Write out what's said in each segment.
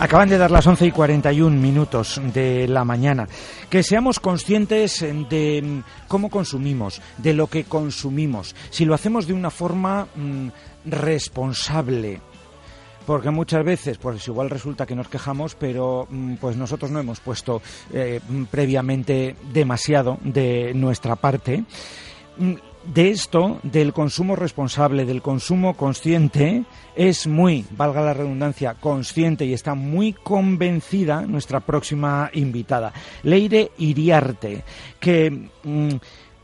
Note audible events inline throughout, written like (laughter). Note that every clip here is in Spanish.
Acaban de dar las 11 y 41 minutos de la mañana. Que seamos conscientes de mm, cómo consumimos, de lo que consumimos, si lo hacemos de una forma mm, responsable. Porque muchas veces, pues igual resulta que nos quejamos, pero mm, pues nosotros no hemos puesto eh, previamente demasiado de nuestra parte de esto, del consumo responsable, del consumo consciente, es muy, valga la redundancia, consciente y está muy convencida nuestra próxima invitada, Leire Iriarte, que mm,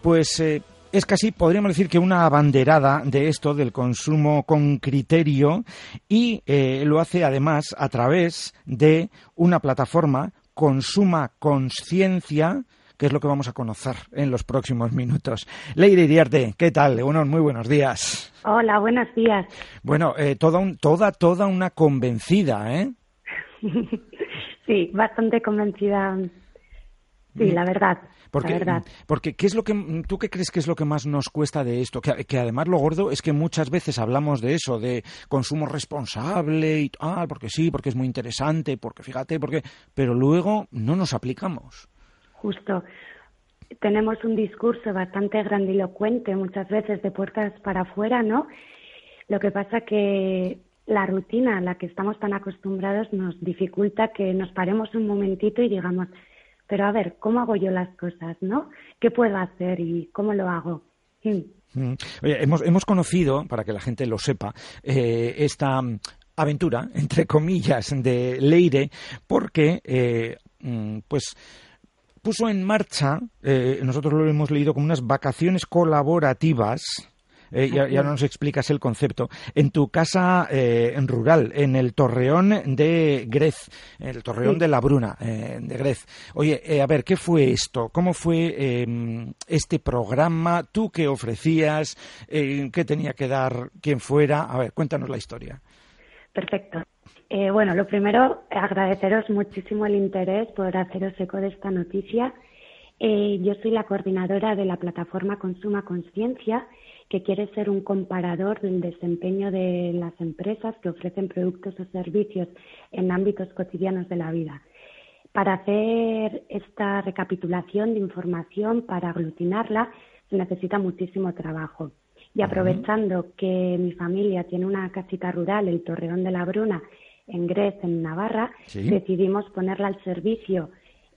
pues eh, es casi, podríamos decir que una abanderada de esto, del consumo con criterio, y eh, lo hace además a través de una plataforma, Consuma Conciencia, que es lo que vamos a conocer en los próximos minutos. Leire Iriarte, ¿qué tal? Bueno, muy buenos días. Hola, buenos días. Bueno, eh, toda, toda, toda una convencida, ¿eh? (laughs) sí, bastante convencida. Sí, la verdad. Porque, la verdad. porque ¿qué es lo que tú qué crees que es lo que más nos cuesta de esto? Que, que, además lo gordo es que muchas veces hablamos de eso, de consumo responsable y ah, porque sí, porque es muy interesante, porque fíjate, porque pero luego no nos aplicamos justo tenemos un discurso bastante grandilocuente muchas veces de puertas para afuera, ¿no? Lo que pasa que la rutina a la que estamos tan acostumbrados nos dificulta que nos paremos un momentito y digamos, pero a ver, ¿cómo hago yo las cosas, no? ¿Qué puedo hacer y cómo lo hago? Mm. Oye, hemos, hemos conocido, para que la gente lo sepa, eh, esta aventura, entre comillas, de Leire, porque, eh, mm, pues, puso en marcha, eh, nosotros lo hemos leído como unas vacaciones colaborativas, eh, ya, ya, nos explicas el concepto. En tu casa eh, rural, en el Torreón de Grez, el Torreón de la Bruna, eh, de Grez. Oye, eh, a ver, ¿qué fue esto? ¿Cómo fue em, este programa? ¿Tú qué ofrecías? ¿Qué tenía que dar quien fuera? A ver, cuéntanos la historia. Perfecto. Eh, bueno, lo primero, agradeceros muchísimo el interés por haceros eco de esta noticia. Eh, yo soy la coordinadora de la plataforma Consuma Conciencia, que quiere ser un comparador del desempeño de las empresas que ofrecen productos o servicios en ámbitos cotidianos de la vida. Para hacer esta recapitulación de información, para aglutinarla, se necesita muchísimo trabajo. Y aprovechando que mi familia tiene una casita rural, el Torreón de la Bruna, en Grez, en Navarra, decidimos ponerla al servicio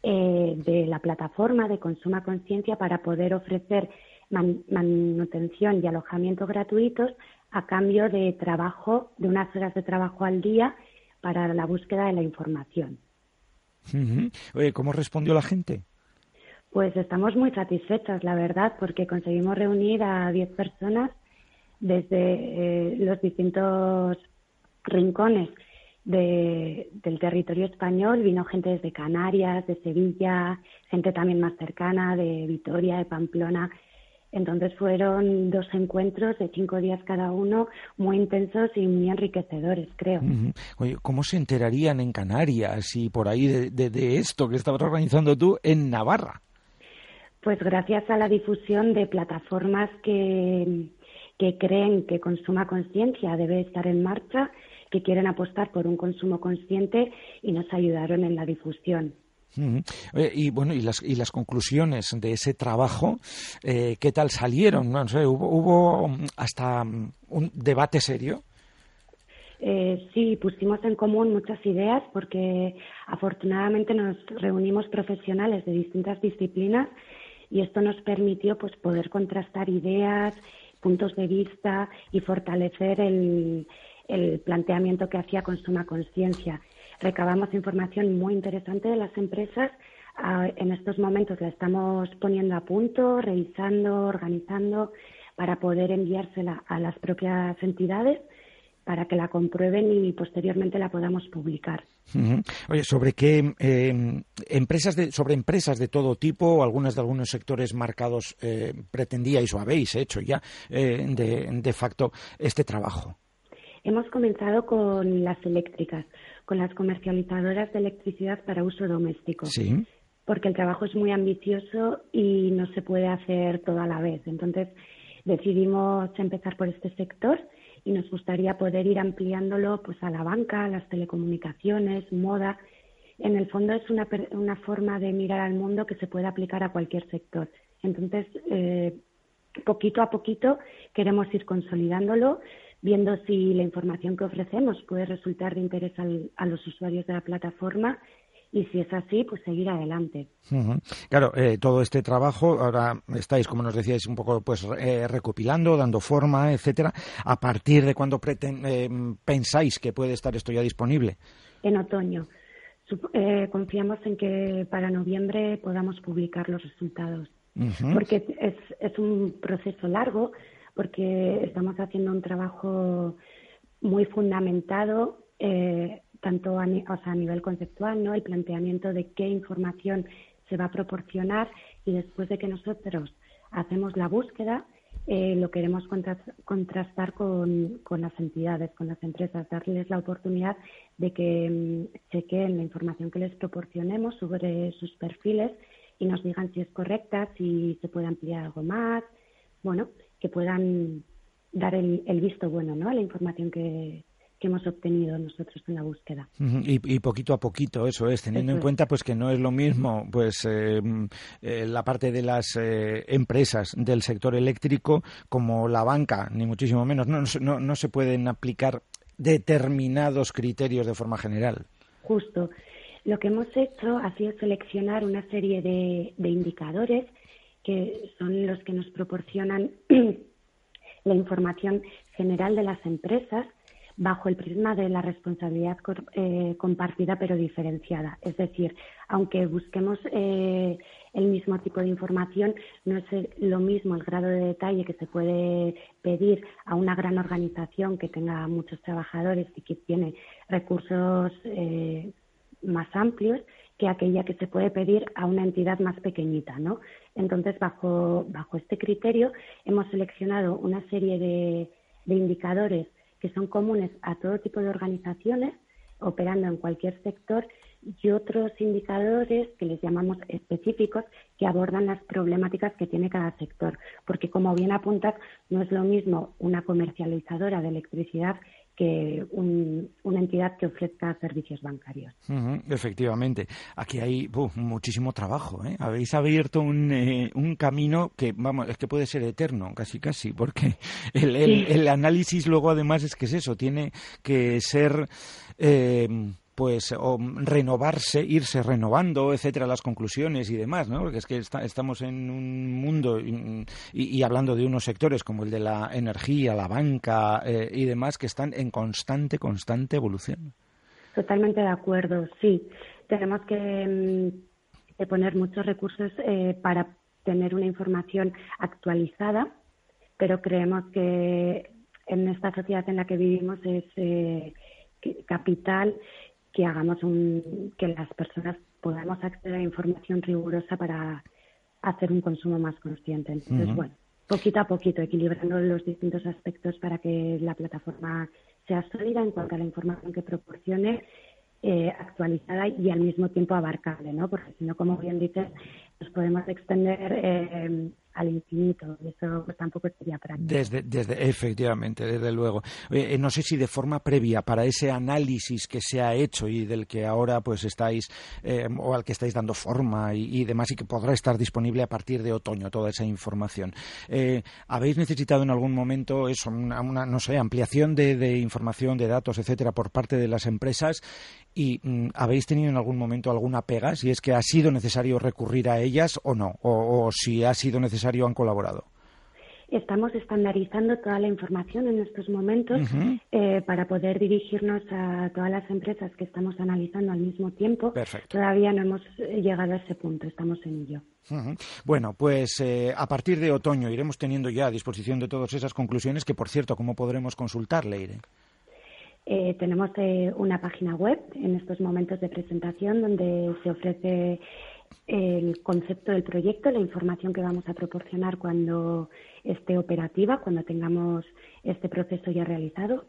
eh, de la plataforma de Consuma Conciencia para poder ofrecer manutención y alojamiento gratuitos a cambio de trabajo, de unas horas de trabajo al día para la búsqueda de la información. Oye, ¿cómo respondió la gente? Pues estamos muy satisfechas, la verdad, porque conseguimos reunir a 10 personas desde eh, los distintos rincones del territorio español, vino gente desde Canarias, de Sevilla, gente también más cercana, de Vitoria, de Pamplona. Entonces fueron dos encuentros de cinco días cada uno, muy intensos y muy enriquecedores, creo. Oye, ¿cómo se enterarían en Canarias y por ahí de, esto que estabas organizando tú en Navarra? Pues gracias a la difusión de plataformas que, que creen que Consuma Conciencia debe estar en marcha que quieren apostar por un consumo consciente y nos ayudaron en la difusión. y bueno, y las, y las conclusiones de ese trabajo, eh, ¿qué tal salieron? No sé, ¿hubo, ¿hubo, hasta un debate serio? Eh, sí, pusimos en común muchas ideas porque afortunadamente nos reunimos profesionales de distintas disciplinas y esto nos permitió pues poder contrastar ideas, puntos de vista y fortalecer el, el planteamiento que hacía Consuma Conciencia. Recabamos información muy interesante de las empresas. Ah, en estos momentos la estamos poniendo a punto, revisando, organizando para poder enviársela a las propias entidades para que la comprueben y posteriormente la podamos publicar. Oye, sobre qué em, empresas de, sobre empresas de todo tipo, algunas de algunos sectores marcados, eh, pretendíais o habéis hecho ya eh, de facto este trabajo. Hemos comenzado con las eléctricas, con las comercializadoras de electricidad para uso doméstico. Sí. Porque el trabajo es muy ambicioso y no se puede hacer todo a la vez. Entonces decidimos empezar por este sector y nos gustaría poder ir ampliándolo pues a la banca, a las telecomunicaciones, moda. En el fondo es una, una forma de mirar al mundo que se puede aplicar a cualquier sector. Entonces, eh, poquito a poquito queremos ir consolidándolo, viendo si la información que ofrecemos puede resultar de interés a los usuarios de la plataforma y si es así, pues seguir adelante. Claro, eh, todo este trabajo ahora estáis, como nos decíais, un poco pues eh, recopilando, dando forma, etcétera. ¿A partir de cuándo eh, pensáis que puede estar esto ya disponible? En otoño. confiamos en que para noviembre podamos publicar los resultados porque es, es un proceso largo, porque estamos haciendo un trabajo muy fundamentado, eh, tanto a, a nivel conceptual, ¿no? el planteamiento de qué información se va a proporcionar y después de que nosotros hacemos la búsqueda, eh, lo queremos contrastar con, las entidades, con las empresas, darles la oportunidad de que mm, chequeen la información que les proporcionemos sobre sus perfiles y nos digan si es correcta, si se puede ampliar algo más, bueno, que puedan dar el, visto bueno ¿no? a la información que, hemos obtenido nosotros en la búsqueda. y, poquito a poquito, eso es, teniendo en cuenta pues que no es lo mismo pues eh, eh, la parte de las eh, empresas del sector eléctrico como la banca, ni muchísimo menos. No, no, no se pueden aplicar determinados criterios de forma general. Justo. Lo que hemos hecho ha sido seleccionar una serie de, indicadores que son los que nos proporcionan (clears throat) la información general de las empresas bajo el prisma de la responsabilidad eh, compartida pero diferenciada. Es decir, aunque busquemos eh, el mismo tipo de información, no es lo mismo el grado de detalle que se puede pedir a una gran organización que tenga muchos trabajadores y que tiene recursos eh, más amplios que aquella que se puede pedir a una entidad más pequeñita, ¿no? Entonces, bajo, bajo este criterio, hemos seleccionado una serie de, de indicadores que son comunes a todo tipo de organizaciones operando en cualquier sector y otros indicadores que les llamamos específicos que abordan las problemáticas que tiene cada sector. Porque, como bien apuntas, no es lo mismo una comercializadora de electricidad que una entidad que ofrezca servicios bancarios. efectivamente. Aquí hay muchísimo trabajo. ¿eh? Habéis abierto un, eh, un, camino que, vamos, es que puede ser eterno, casi casi, porque (laughs) el, el, análisis luego además es que es eso, tiene que ser... Eh, pues o renovarse, irse renovando, etcétera, las conclusiones y demás, ¿no? Porque es que estamos en un mundo y, hablando de unos sectores como el de la energía, la banca eh, y demás que están en constante, constante evolución. Totalmente de acuerdo, sí. Tenemos que, mm, poner muchos recursos eh, para tener una información actualizada, pero creemos que en esta sociedad en la que vivimos es eh, capital que hagamos un, que las personas podamos acceder a información rigurosa para hacer un consumo más consciente. Entonces, bueno, poquito a poquito, equilibrando los distintos aspectos para que la plataforma sea sólida en cuanto a la información que proporcione, eh, actualizada y al mismo tiempo abarcable, ¿no? Porque si no, como bien dices, nos podemos extender eh, al infinito eso tampoco sería práctico. Desde, desde, efectivamente, desde luego. Eh, no sé si de forma previa para ese análisis que se ha hecho y del que ahora pues estáis eh, o al que estáis dando forma y, demás y que podrá estar disponible a partir de otoño toda esa información. Eh, ¿Habéis necesitado en algún momento eso, una, no sé, ampliación de, información, de datos, etcétera, por parte de las empresas y mm, habéis tenido en algún momento alguna pega, si es que ha sido necesario recurrir a ellas o no, o si ha sido necesario han colaborado? Estamos estandarizando toda la información en estos momentos eh, para poder dirigirnos a todas las empresas que estamos analizando al mismo tiempo. Todavía no hemos eh, llegado a ese punto, estamos en ello. Bueno, pues eh, a partir de otoño iremos teniendo ya a disposición de todas esas conclusiones que, por cierto, ¿cómo podremos consultar, Leire? tenemos una página web en estos momentos de presentación donde se ofrece el concepto del proyecto, la información que vamos a proporcionar cuando esté operativa, cuando tengamos este proceso ya realizado,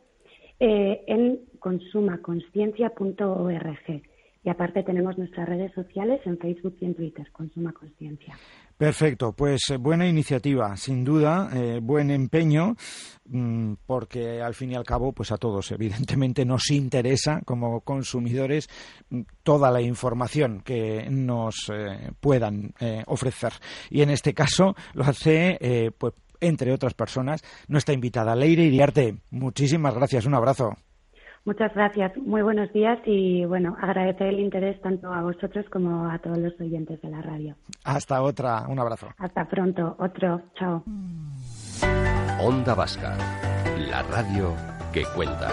eh, en consumaconsciencia.org. Y aparte tenemos nuestras redes sociales en Facebook y en Twitter, Consuma Conciencia. Perfecto, pues eh, buena iniciativa, sin duda, eh, buen empeño, mm, porque al fin y al cabo, pues a todos evidentemente nos interesa como consumidores mm, toda la información que nos eh, puedan ofrecer. Y en este caso lo hace, pues entre otras personas, nuestra invitada Leire Iriarte. Muchísimas gracias, un abrazo. Muchas gracias, muy buenos días y bueno, agradecer el interés tanto a vosotros como a todos los oyentes de la radio. Hasta otra, un abrazo. Hasta pronto, otro, chao. Onda Vasca, la radio que cuenta.